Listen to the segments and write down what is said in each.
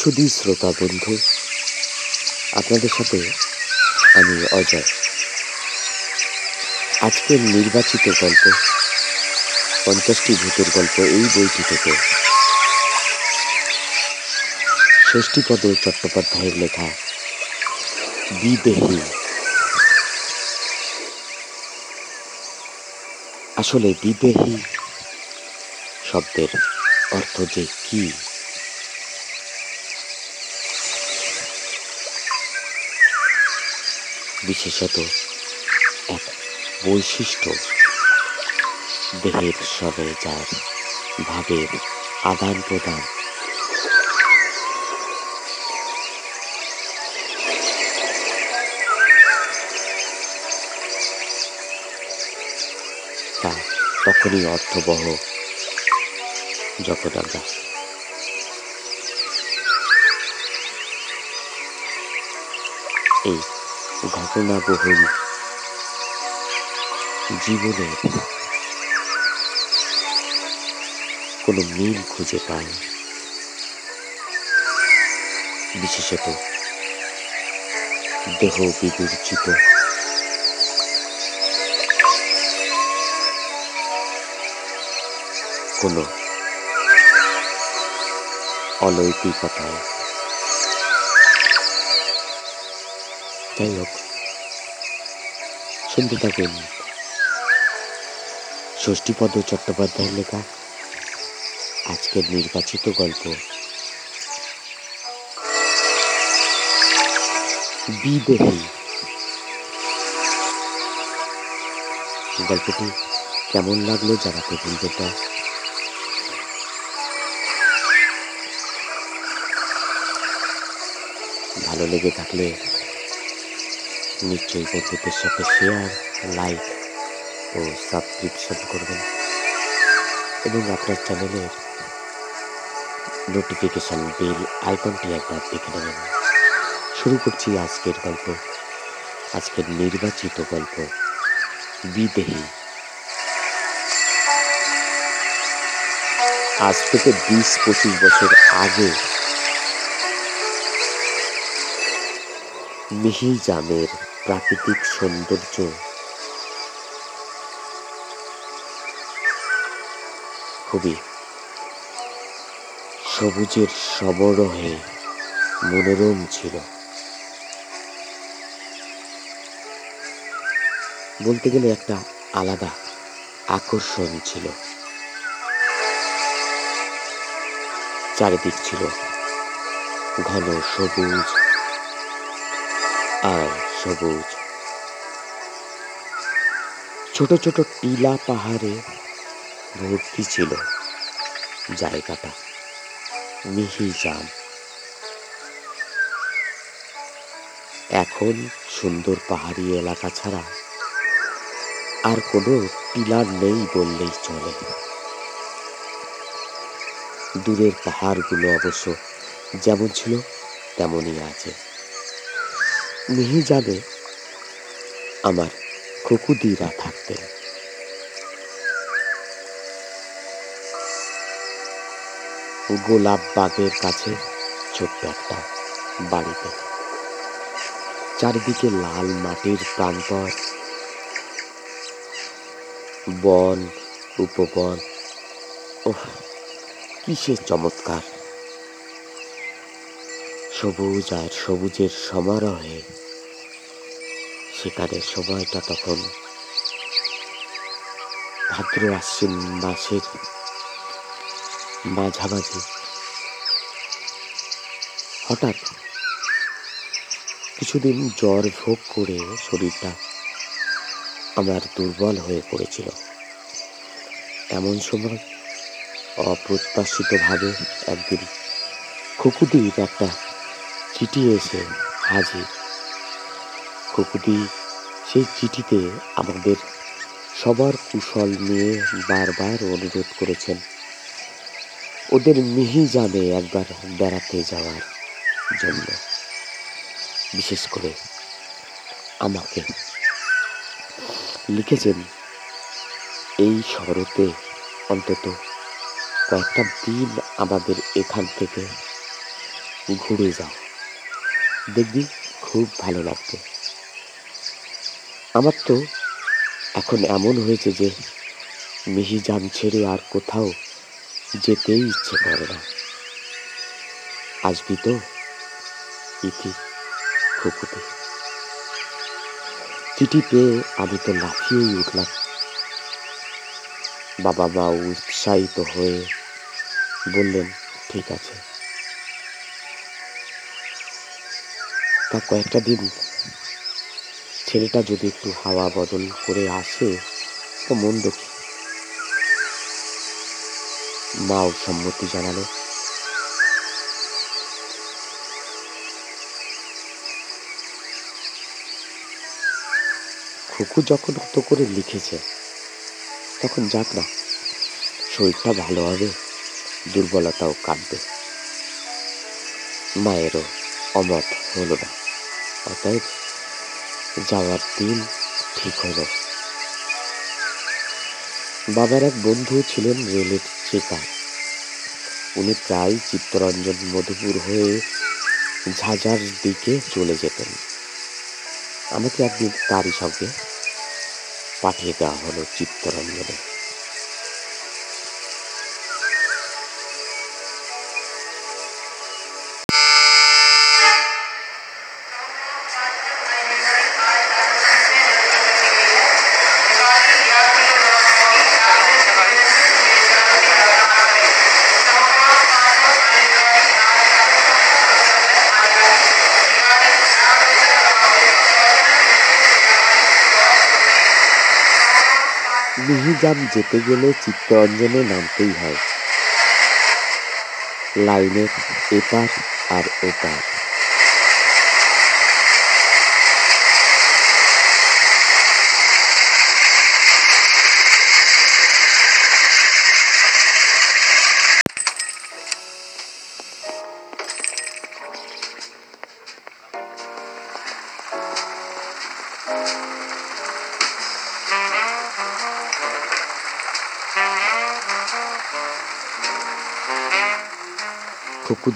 সুধী শ্রোতা বন্ধু, আপনাদের সাথে আমি অজয়। আজকের নির্বাচিত গল্প, পঞ্চাশটি ভূতের গল্প এই বইটি থেকে। ষষ্ঠীপদ চট্টোপাধ্যায়ের লেখা, বিদেহী। আসলে বিদেহী শব্দের অর্থ যে কি? বিশেষত এক বৈশিষ্ট্য। দেহের সবে যার ভাবের আদান প্রদান। তা তখনই অর্থবহ। আমরা এই ঘটনাবহুল জীবনের কোনো মিল খুঁজে পাই। বিশেষত দেহ বিবর্জিত কোনো অলৌকিকতায় যাই হোক, শুনতে থাকুন। ষষ্ঠীপদ চট্টোপাধ্যায়ের লেখা, আজকের নির্বাচিত গল্প। বিদেহী। গল্পটি কেমন লাগল জানাতে ভুলবেন না। ভালো লেগে থাকলে নিশ্চয়ই বন্ধুদের সাথে শেয়ার লাইক ও সাবস্ক্রিপশন করবেন। এবং আপনার চ্যানেলের নোটিফিকেশন বেল আইকনটি একবার দেখে নেবেন। শুরু করছি আজকের গল্প। আজকের নির্বাচিত গল্প, বিদেহী। আজ থেকে বিশ পঁচিশ বছর আগে মিহিজামের প্রাকৃতিক সৌন্দর্য। খুবই সবুজের সবরহে মনোরম ছিল। বলতে গেলে একটা আলাদা আকর্ষণ ছিল। চারিদিক ছিল ঘন সবুজ আর সবুজ। ছোট ছোট টিলা পাহাড়ে ভর্তি ছিল জায়গাটা। মিহি জাম। এখন সুন্দর পাহাড়ি এলাকা ছাড়া আর কোনো টিলা নেই বললেই চলে। দূরের পাহাড়গুলো অবশ্য যেমন ছিল, তেমনই আছে। মিহি যাবে আমার খুকুদিরা থাকতেন গোলাপ বাগের কাছে ছোট্ট একটা বাড়িতে। চারিদিকে লাল মাটির প্রান্তর। বন, উপবন। ও কিসের চমৎকার সবুজ আর সবুজের সমারোহে। সেখানে সময়টা তখন ভাদ্র আশ্বিন মাসের মাঝামাঝি। হঠাৎ কিছুদিন জ্বর ভোগ করে শরীরটা আমার দুর্বল হয়ে পড়েছিল। এমন সময় অপ্রত্যাশিতভাবে একদিন খুকুদির একটা চিঠি এসে হাজির। খুকুদি সেই চিঠিতে আমাদের সবার কুশল নিয়ে বারবার অনুরোধ করেছেন। ওদের মিহি জানে একবার বেড়াতে যাওয়ার জন্য। বিশেষ করে আমাকে। লিখেছেন, এই শরতে অন্তত কয়েকটা দিন আমাদের এখান থেকে ঘুরে যাও। দেখবি খুব ভালো লাগবে আমার তো এখন এমন হয়েছে যে মিহিজাম ছেড়ে আর কোথাও যেতেই ইচ্ছে করে না। আসবি তো, ইতি খুকুতে। চিঠি পেয়ে আমি তো লাফিয়েই উঠলাম। বাবা মা উৎসাহিত হয়ে বললেন, ঠিক আছে। তা কয়েকটা দিন ছেলেটা যদি একটু হাওয়া বদল করে আসে, তো মন্দ কি? মাও সম্মতি জানালো। খুকু যখন অত করে লিখেছে, তখন যাক না, শরীরটা ভালো হবে, দুর্বলতাও কাটবে। মায়েরও অমত হলো না। অতএব যাওয়ার দিন ঠিক হলো। বাবার এক বন্ধু ছিলেন রেলের চেকার। উনি প্রায় চিত্তরঞ্জন মধুপুর হয়ে ঝাঝার দিকে চলে যেতেন। আমাকে একদিন তারই সঙ্গে পাঠিয়ে দেওয়া হলো চিত্তরঞ্জনে। মিহিজাম যেতে গেলে চিত্তরঞ্জনে নামতেই হয়। লাইনের এপার আর ওপার।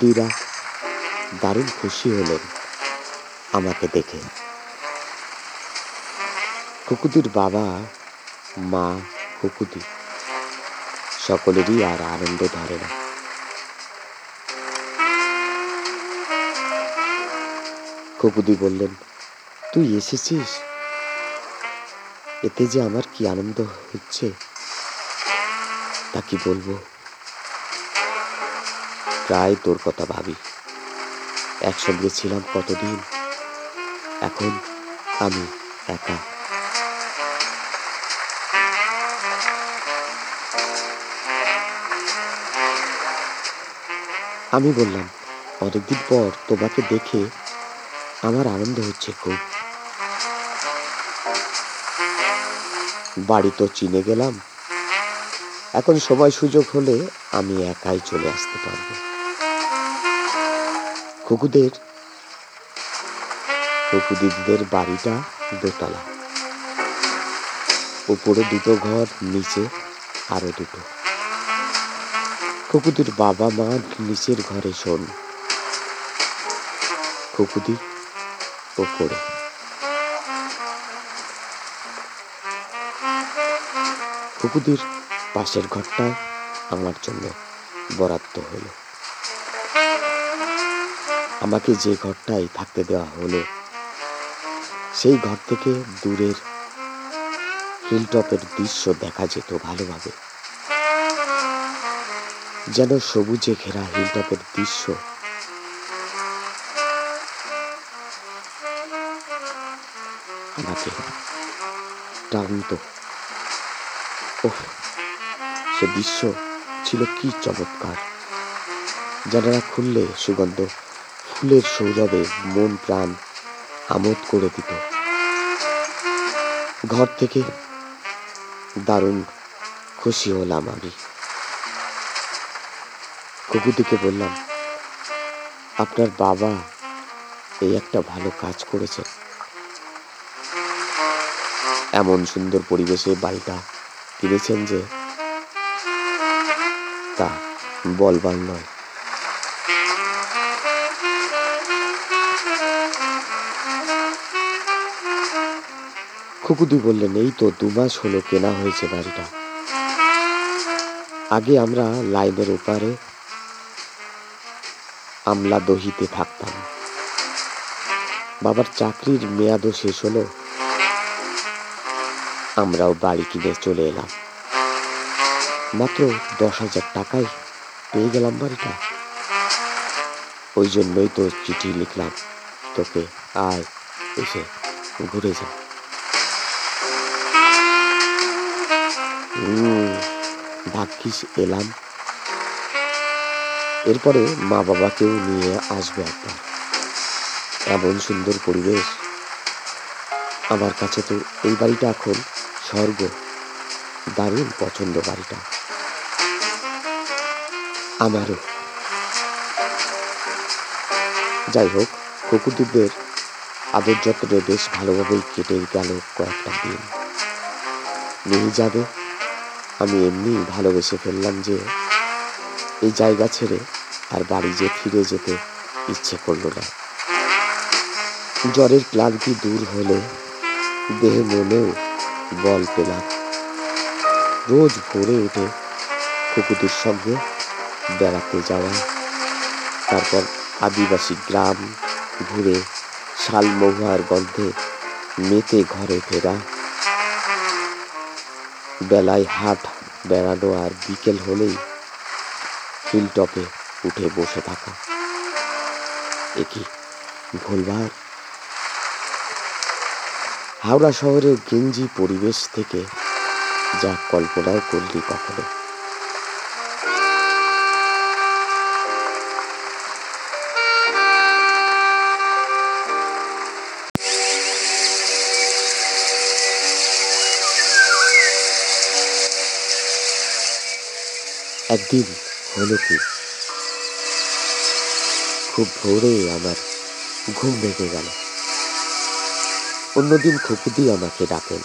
খুকুদিরা দারুণ খুশি হলেন আমাকে দেখে। খুকুদির বাবা, মা কুকুদি সকলেরই আর আনন্দ ধরে না। কুকুদি বললেন, তুই এসেছিস? এতে যে আমার কি আনন্দ হচ্ছে তা কি বলব? প্রায় তোর কথা ভাবি। একসঙ্গে ছিলাম কতদিন? এখন আমি একা। আমি বললাম, অনেকদিন পর তোমাকে দেখে আমার আনন্দ হচ্ছে খুব। বাড়ি তো চিনে গেলাম। এখন সময় সুযোগ হলে আমি একাই চলে আসতে পারব। খুকুদের খুকুদিদিদের বাড়িটা দোতলা। উপরে দুটো ঘর, নিচে আরও দুটো। খুকুদির বাবা মা নিচের ঘরে শোন। খুকুদি ওপরে খুকুদির পাশের ঘরটা আমার জন্য বরাদ্দ হলো। আমাকে যে ঘরটায় থাকতে দেওয়া হলো, সেই ঘর থেকে দূরের হিলটপের দৃশ্য দেখা যেত ভালোভাবে। যেন সবুজে ঘেরা হিলটপের দৃশ্য। আমাকে টানত ওহ, সে দৃশ্য ছিল কি চমৎকার। জানালা খুললে সুগন্ধ ফুলের সৌরভে মন প্রাণ আমোদ করে দিত। ঘর থেকে দারুণ খুশি হলাম আমি। কুকুরটিকে বললাম, আপনার বাবা এই একটা ভালো কাজ করেছেন। এমন সুন্দর পরিবেশে বাড়িটা কিনেছেন যে তা বলবার নয়। খুকুদি বললেন, এই তো দু মাস হলো কেনা হয়েছে বাড়িটা। আগে আমরা লাইনের ওপারে আমলা দহিতে থাকতাম। বাবার চাকরির মেয়াদও শেষ হলো। আমরাও বাড়ি কিনে চলে এলাম। মাত্র দশ হাজার টাকায় পেয়ে গেলাম বাড়িটা। ওই জন্যই তো চিঠি লিখলাম, তোকে আয় এসে ঘুরে যা ভাগ্যিস এলাম। এরপরে মা বাবাকেও নিয়ে আসবে একবার। এমন সুন্দর পরিবেশ। আমার কাছে তো এই বাড়িটা এখন স্বর্গ। দারুণ পছন্দ বাড়িটা। আমারও। যাই হোক কুকুরদের আদর যত্নে বেশ ভালোভাবেই কেটে গেল কয়েকটা দিন। নিয়ে যাবে। আমি এমনি ভালোবেসে ফেললাম যে এই জায়গা ছেড়ে আর বাড়ি যে ফিরে যেতে ইচ্ছে করল না। জ্বরের ক্লান্তি দূর হলে দেহে মনেও বল পেলাম। রোজ ভোরে উঠে কুকুরদের সঙ্গে বেড়াতে যাওয়া, তারপর আদিবাসী গ্রাম ঘুরে শালমহুয়ার গন্ধে মেতে ঘরে ফেরা বেলায় হাট বেড়ানো আর বিকেল হলেই হিলটপে উঠে বসে থাকা। একই ভুলবার। হাওড়া শহরের গেঞ্জি পরিবেশ থেকে যা কল্পনাও করলি কখনো। একদিন হলো কি? খুব ভোরে আমার ঘুম ভেঙে গেল। অন্যদিন খুকুদি আমাকে ডাকেন।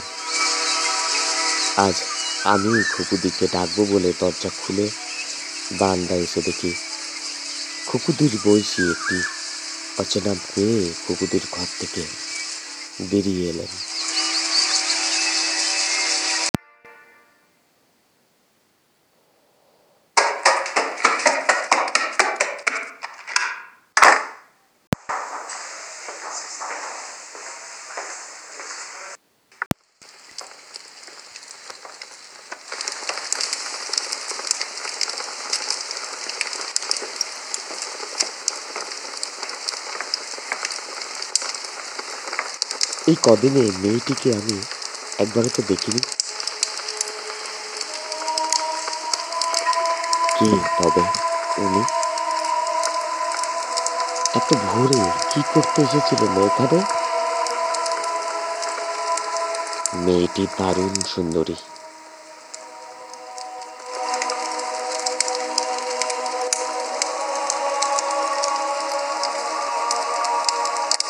আজ আমি খুকুদিকে ডাকবো বলে দরজা খুলে বারান্দায় এসে দেখি খুকুদির বয়সী একটি অচেনা মেয়ে খুকুদির ঘর থেকে বেরিয়ে এলেন। এই কদিনে মেয়েটিকে আমি একবারও তো দেখিনি। কে তবে উনি? এত ভোরে কি করতে এসেছিলেন এখানে মেয়েটি দারুণ সুন্দরী।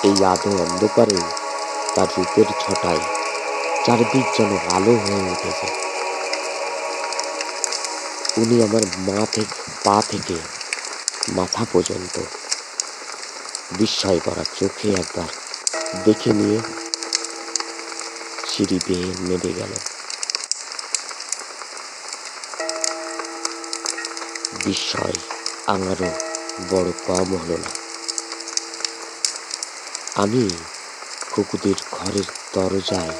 এই আধো অন্ধকারে তার রূপের ছটায় চারদিক যেন আলো হয়ে উঠেছে। উনি আমার মা থেকে, পা থেকে, মাথা পর্যন্ত বিস্ময় করা চোখে একবার দেখে নিয়ে সিঁড়ি বেয়ে নেমে গেল বিস্ময় আমারও বড় কম হলো না। আমি কুকুদের ঘরের দরজায়।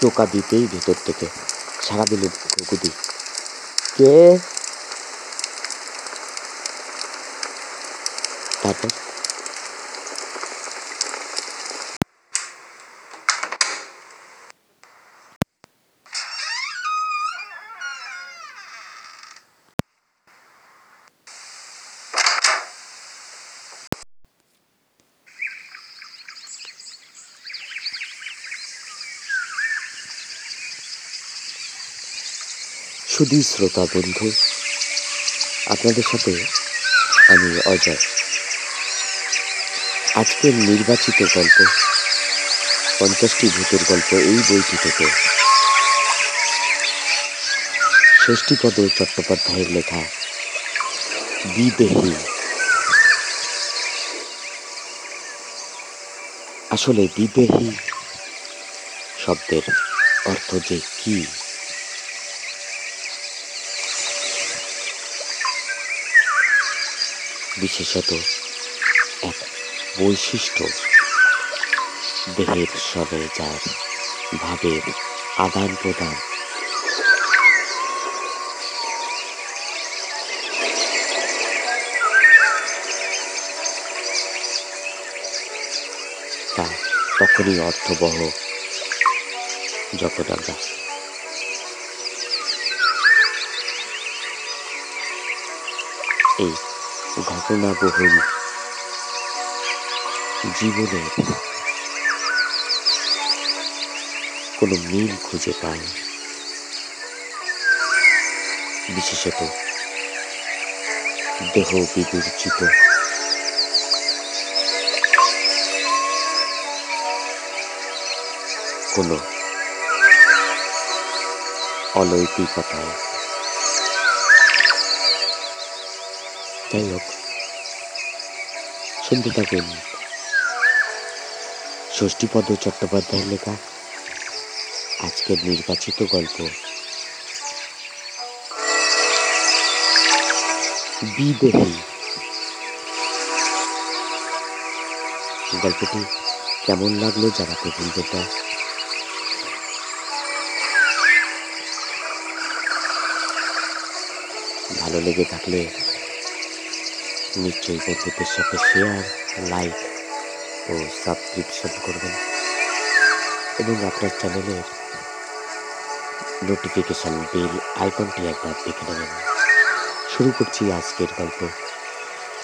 টোকা দিতেই ভেতর থেকে সারা দিল কুকুদি কে? তারপর? সুধী শ্রোতা বন্ধু, আপনাদের সাথে আমি অজয়। আজকের নির্বাচিত গল্প, পঞ্চাশটি ভূতের গল্প এই বইটি থেকে। ষষ্ঠীপদ চট্টোপাধ্যায়ের লেখা, বিদেহী। আসলে বিদেহী শব্দের অর্থ যে কি? বিশেষত এক বৈশিষ্ট্য। দেহের সবে যার ভাবের আদান প্রদান। তা তখনই অর্থবহ। যতটা না এই ঘটনাবহুল জীবনের কোনো মিল খুঁজে পায় বিশেষত দেহ বিবর্জিত কোনো অলৌকিকতায় যাই হোক, শুনতে থাকুন। ষষ্ঠীপদ চট্টোপাধ্যায়ের লেখা, আজকের নির্বাচিত গল্প। বিদেহী। গল্পটি কেমন লাগল জানাতে ভুলবেন না। ভালো লেগে থাকলে নিশ্চয়ই বন্ধুদের সাথে শেয়ার লাইক ও সাবস্ক্রিপশন করবেন। এবং আপনার চ্যানেলের নোটিফিকেশন বেল আইকনটি একবার দেখে নেবেন। শুরু করছি আজকের গল্প।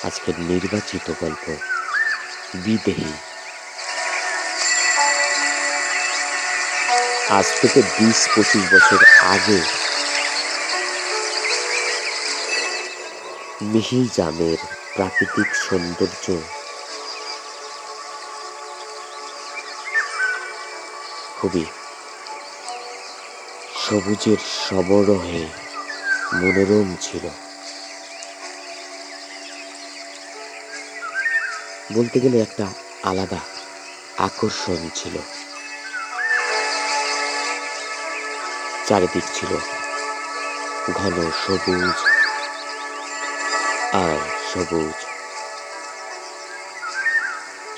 আজকের নির্বাচিত গল্প, বিদেহী। আজ থেকে বিশ পঁচিশ বছর আগে মিহিজামের প্রাকৃতিক সৌন্দর্য। খুবই সবুজের সবরহে মনোরম ছিল। বলতে গেলে একটা আলাদা আকর্ষণ ছিল। চারিদিক ছিল ঘন সবুজ আর সবুজ।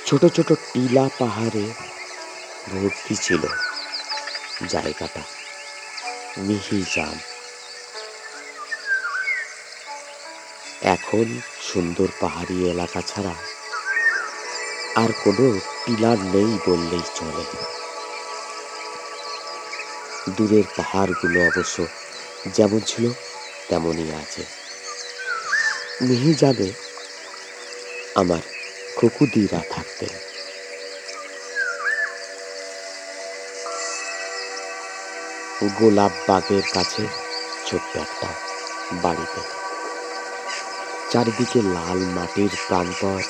ছোট ছোট টিলা পাহাড়ে ভর্তি ছিল জায়গাটা। মিহি জাম। এখন সুন্দর পাহাড়ি এলাকা ছাড়া আর কোনো টিলা নেই বললেই চলে। দূরের পাহাড়গুলো অবশ্য যেমন ছিল, তেমনই আছে। মিহি যাবে আমার খুকুদিরা থাকতেন গোলাপ বাগের কাছে ছোট্ট একটা বাড়িতে। চারিদিকে লাল মাটির প্রান্তর।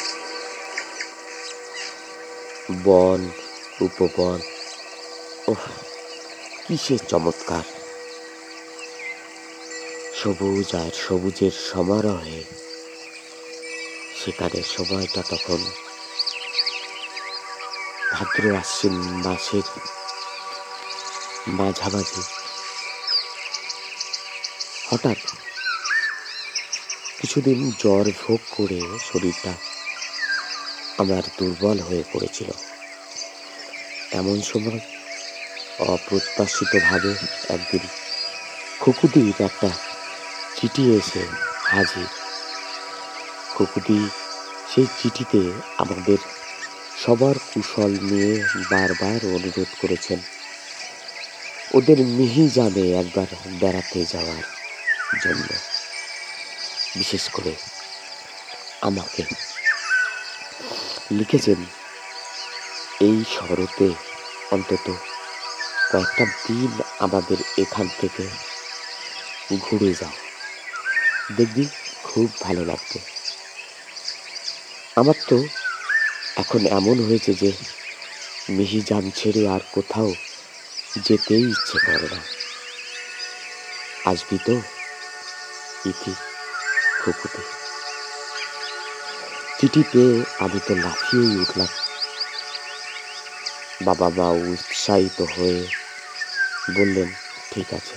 বন, উপবন। ওহ কিসের চমৎকার। সবুজ আর সবুজের সমারোহে সেখানে সময়টা তখন ভাদ্র আশ্বিন মাসের মাঝামাঝি। হঠাৎ কিছুদিন জ্বর ভোগ করে শরীরটা আমার দুর্বল হয়ে পড়েছিল। এমন সময় অপ্রত্যাশিতভাবে একদিন খুকুদির একটা চিঠি এসে হাজির খুকুদি সেই চিঠিতে আমাদের সবার কুশল নিয়ে বারবার অনুরোধ করেছেন। ওদের মিহি জানে একবার বেড়াতে যাওয়ার জন্য। বিশেষ করে আমাকে। লিখেছেন, এই শহরতে অন্তত কয়েকটা দিন আমাদের এখান থেকে ঘুরে যাও। দেখবি খুব ভালো লাগবে। আমার তো এখন এমন হয়েছে যে মিহিজাম ছেড়ে আর কোথাও যেতেই ইচ্ছে করে না। আসবি তো, ইতি খুকুতে। চিঠি পেয়ে আমি তো লাফিয়েই উঠলাম। বাবা মা উৎসাহিত হয়ে বললেন, ঠিক আছে।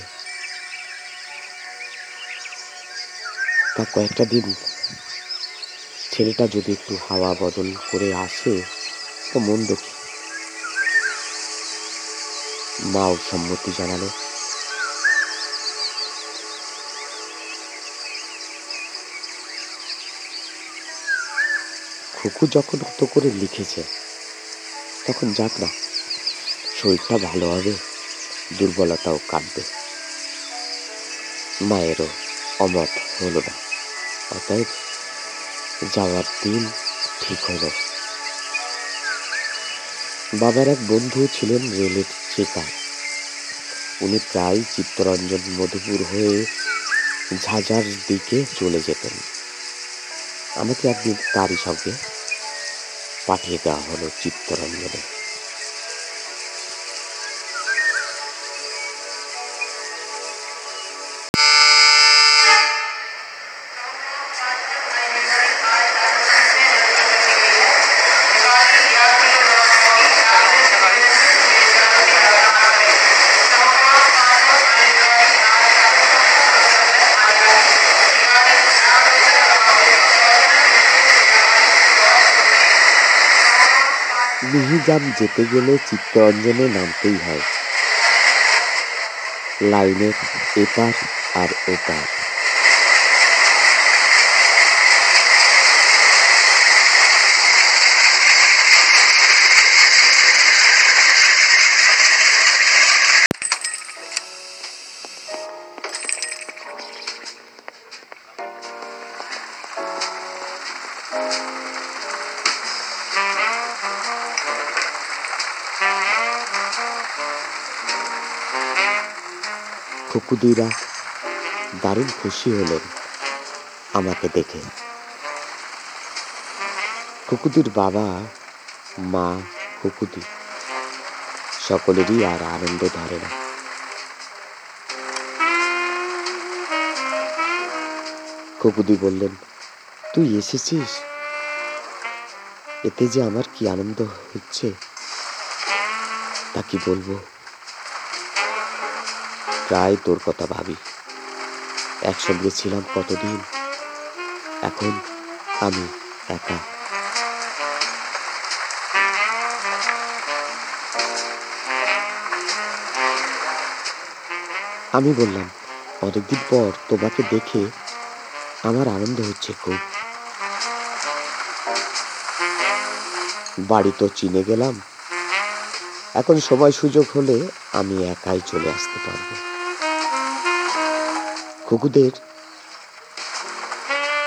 তা কয়েকটা দিন ছেলেটা যদি একটু হাওয়া বদল করে আসে, তো মন্দ কি? মাও সম্মতি জানালো। খুকু যখন অত করে লিখেছে, তখন যাক না, শরীরটা ভালো হবে, দুর্বলতাও কাটবে। মায়েরও অমত হলো না, অতএব যাওয়ার দিন ঠিক হলো। বাবার এক বন্ধু ছিলেন রেলের চেকার। উনি প্রায় চিত্তরঞ্জন মধুপুর হয়ে ঝাঝার দিকে চলে যেতেন। আমাকে একদিন তারই সঙ্গে পাঠিয়ে দেওয়া হলো চিত্তরঞ্জনে। মিহিজাম যেতে গেলে চিত্তরঞ্জনে নামতেই হয়। লাইনের এপার আর ওপার। খুকুদিরা দারুণ খুশি হলেন আমাকে দেখে। খুকুদির বাবা, মা খুকুদি সকলেরই আর আনন্দ ধরে না। খুকুদি বললেন, তুই এসেছিস? এতে যে আমার কি আনন্দ হচ্ছে তা কি বলব? প্রায় তোর কথা ভাবি। একসঙ্গে ছিলাম কতদিন? এখন আমি একা। আমি বললাম, অনেকদিন পর তোমাকে দেখে আমার আনন্দ হচ্ছে খুব। বাড়ি তো চিনে গেলাম। এখন সময় সুযোগ হলে আমি একাই চলে আসতে পারব। খুকুদের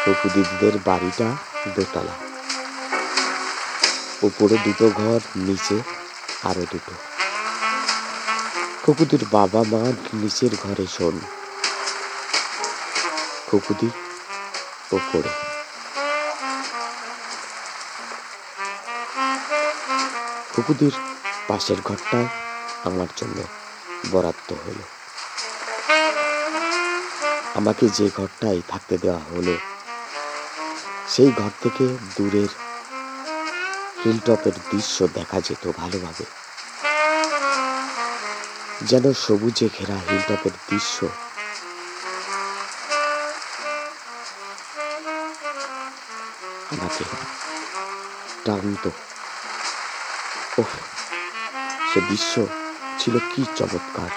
খুকু দিদিদের বাড়িটা দোতলা। উপরে দুটো ঘর, নিচে আরও দুটো। খুকুদির বাবা মা নিচের ঘরে শোন। খুকুদি ওপরে খুকুদির পাশের ঘরটা আমার জন্য বরাদ্দ হলো। আমাকে যে ঘরটায় থাকতে দেওয়া হলো, সেই ঘর থেকে দূরের হিলটপের দৃশ্য দেখা যেত ভালোভাবে। যেন সবুজে ঘেরা হিলটপের দৃশ্য। আমাকে টানত ওহ, সে দৃশ্য ছিল কি চমৎকার।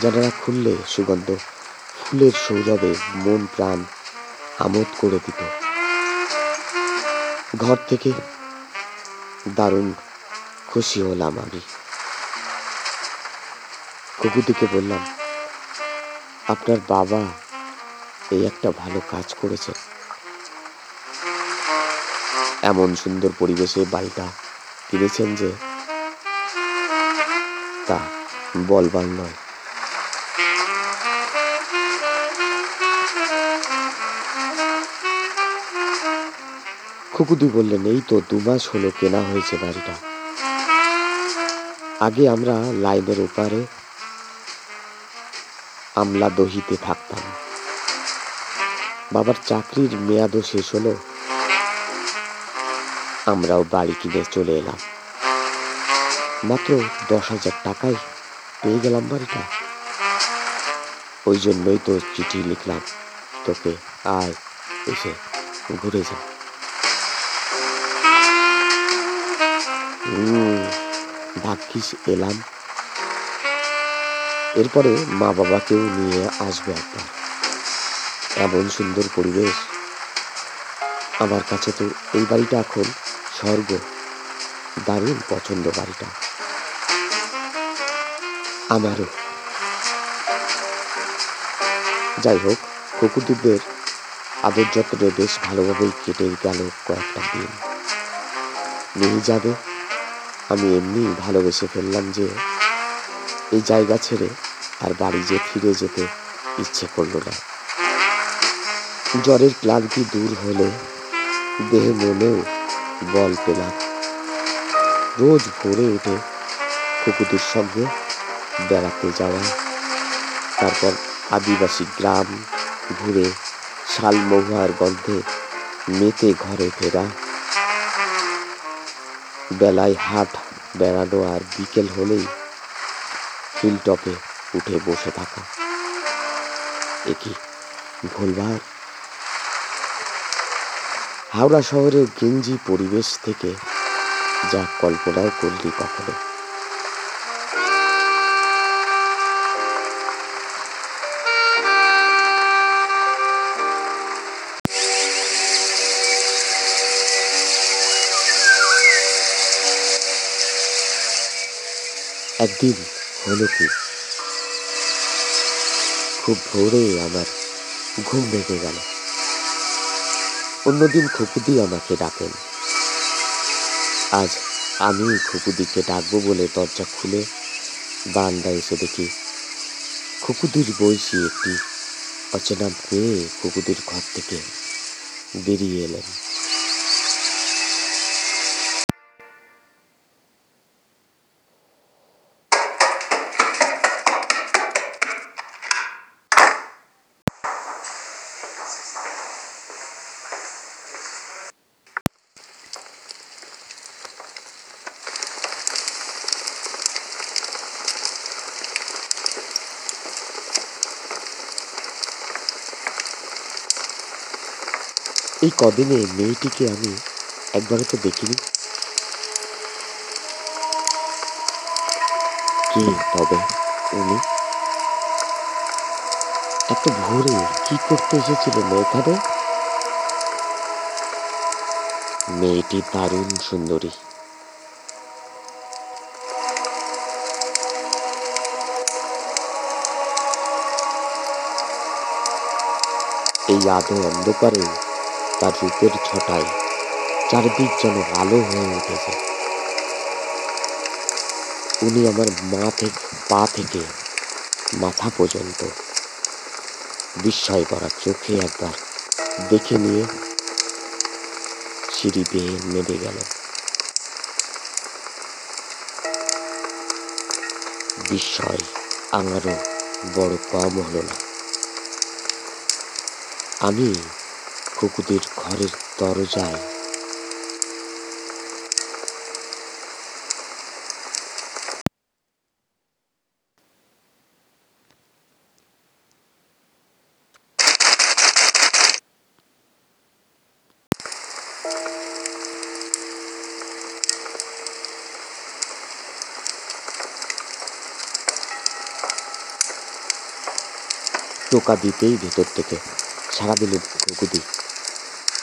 জানালা খুললে সুগন্ধ ফুলের সৌরভে মন প্রাণ আমোদ করে দিত। ঘর থেকে দারুণ খুশি হলাম আমি। কুকুরটিকে বললাম, আপনার বাবা এই একটা ভালো কাজ করেছেন। এমন সুন্দর পরিবেশে বাড়িটা কিনেছেন যে তা বলবার নয়। খুকুদি বললেন, এই তো দু মাস হলো কেনা হয়েছে বাড়িটা। আগে আমরা লাইনের ওপারে আমলা দহিতে থাকতাম। বাবার চাকরির মেয়াদও শেষ হলো। আমরাও বাড়ি কিনে চলে এলাম। মাত্র দশ হাজার টাকায় পেয়ে গেলাম বাড়িটা। ওই জন্যই তো চিঠি লিখলাম, তোকে আয় এসে ঘুরে যা ভাগ্যিস এলাম। এরপরে মা বাবাকেও নিয়ে আসবে একবার। এমন সুন্দর পরিবেশ। আমার কাছে তো এই বাড়িটা এখন স্বর্গ। দারুণ পছন্দ বাড়িটা। আমারও। যাই হোক কুকুরদের আদর যত্নে বেশ ভালোভাবেই কেটে গেল কয়েকটা দিন। নিয়ে যাবে। আমি এমনি ভালোবেসে ফেললাম যে এই জায়গা ছেড়ে আর বাড়ি যে ফিরে যেতে ইচ্ছে করল না। জ্বরের ক্লান্তি দূর হলে দেহে মনেও বল পেলাম। রোজ ভোরে উঠে কুকুরদের সঙ্গে বেড়াতে যাওয়া, তারপর আদিবাসী গ্রাম ঘুরে শালমহুয়ার গন্ধে মেতে ঘরে ফেরা বেলায় হাট বেড়ানো আর বিকেল হলেই হিলটপে উঠে বসে থাকা। একই ভুলবার। হাওড়া শহরের গেঞ্জি পরিবেশ থেকে যা কল্পনাও করলি কখনো। একদিন হলো কি? খুব ভোরে আমার ঘুম ভেঙে গেল। অন্যদিন খুকুদি আমাকে ডাকেন। আজ আমি খুকুদিকে ডাকবো বলে দরজা খুলে বারান্দায় এসে দেখি খুকুদির বয়সী একটি অচেনা মেয়ে খুকুদির ঘর থেকে বেরিয়ে এলেন। কদিনে মেয়েটিকে আমি একবারও তো দেখিনি। কে তবে উনি? এত ভোরে কি করতে এসেছিলেন এখানে মেয়েটি দারুণ সুন্দরী। এই আধো অন্ধকারে তার রূপের ছটায় চারদিক যেন আলো হয়ে উঠেছে। উনি আমার মা থেকে, পা থেকে, মাথা পর্যন্ত বিস্ময় করা চোখে একবার দেখে নিয়ে সিঁড়ি বেয়ে নেমে গেল বিস্ময় আমারও বড় কম হলো না। আমি কুকুদের ঘরের দরজায়। টোকা দিতেই ভেতর থেকে সারা দিল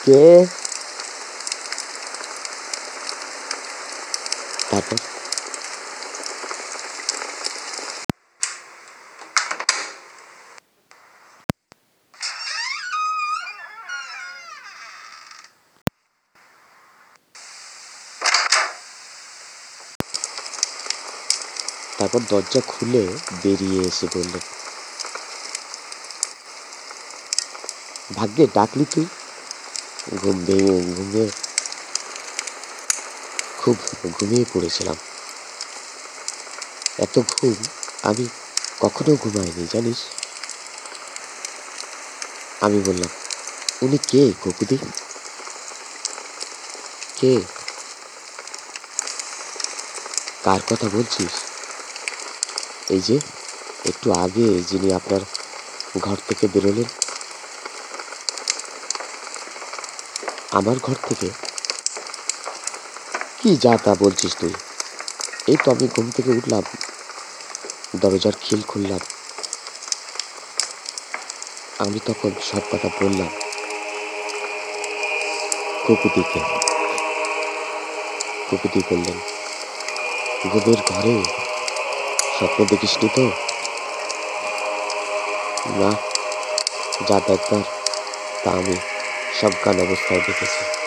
কে তারপর? তারপর দরজা খুলে বেরিয়ে এসে বললেন ভাগ্যে ডাকলি তুই? ঘুম ভেঙে ঘুমে খুব ঘুমিয়ে পড়েছিলাম। এত ঘুম আমি কখনো ঘুমাইনি, জানিস? আমি বললাম, উনি কে ককুদি কে? কার কথা বলছিস? এই যে, একটু আগে যিনি আপনার ঘর থেকে বেরোলেন আমার ঘর থেকে? কি যা তা বলছিস তুই? এই তো আমি ঘুম থেকে উঠলাম। দরজার খিল খুললাম। আমি তখন সব কথা বললাম। কুকুদিকে কুকুদি বললেন, গোবের ঘরে? স্বপ্ন দেখিসনি তো? না, যা দেখবার তা আমি সজ্ঞান অবস্থায় দেখেছি।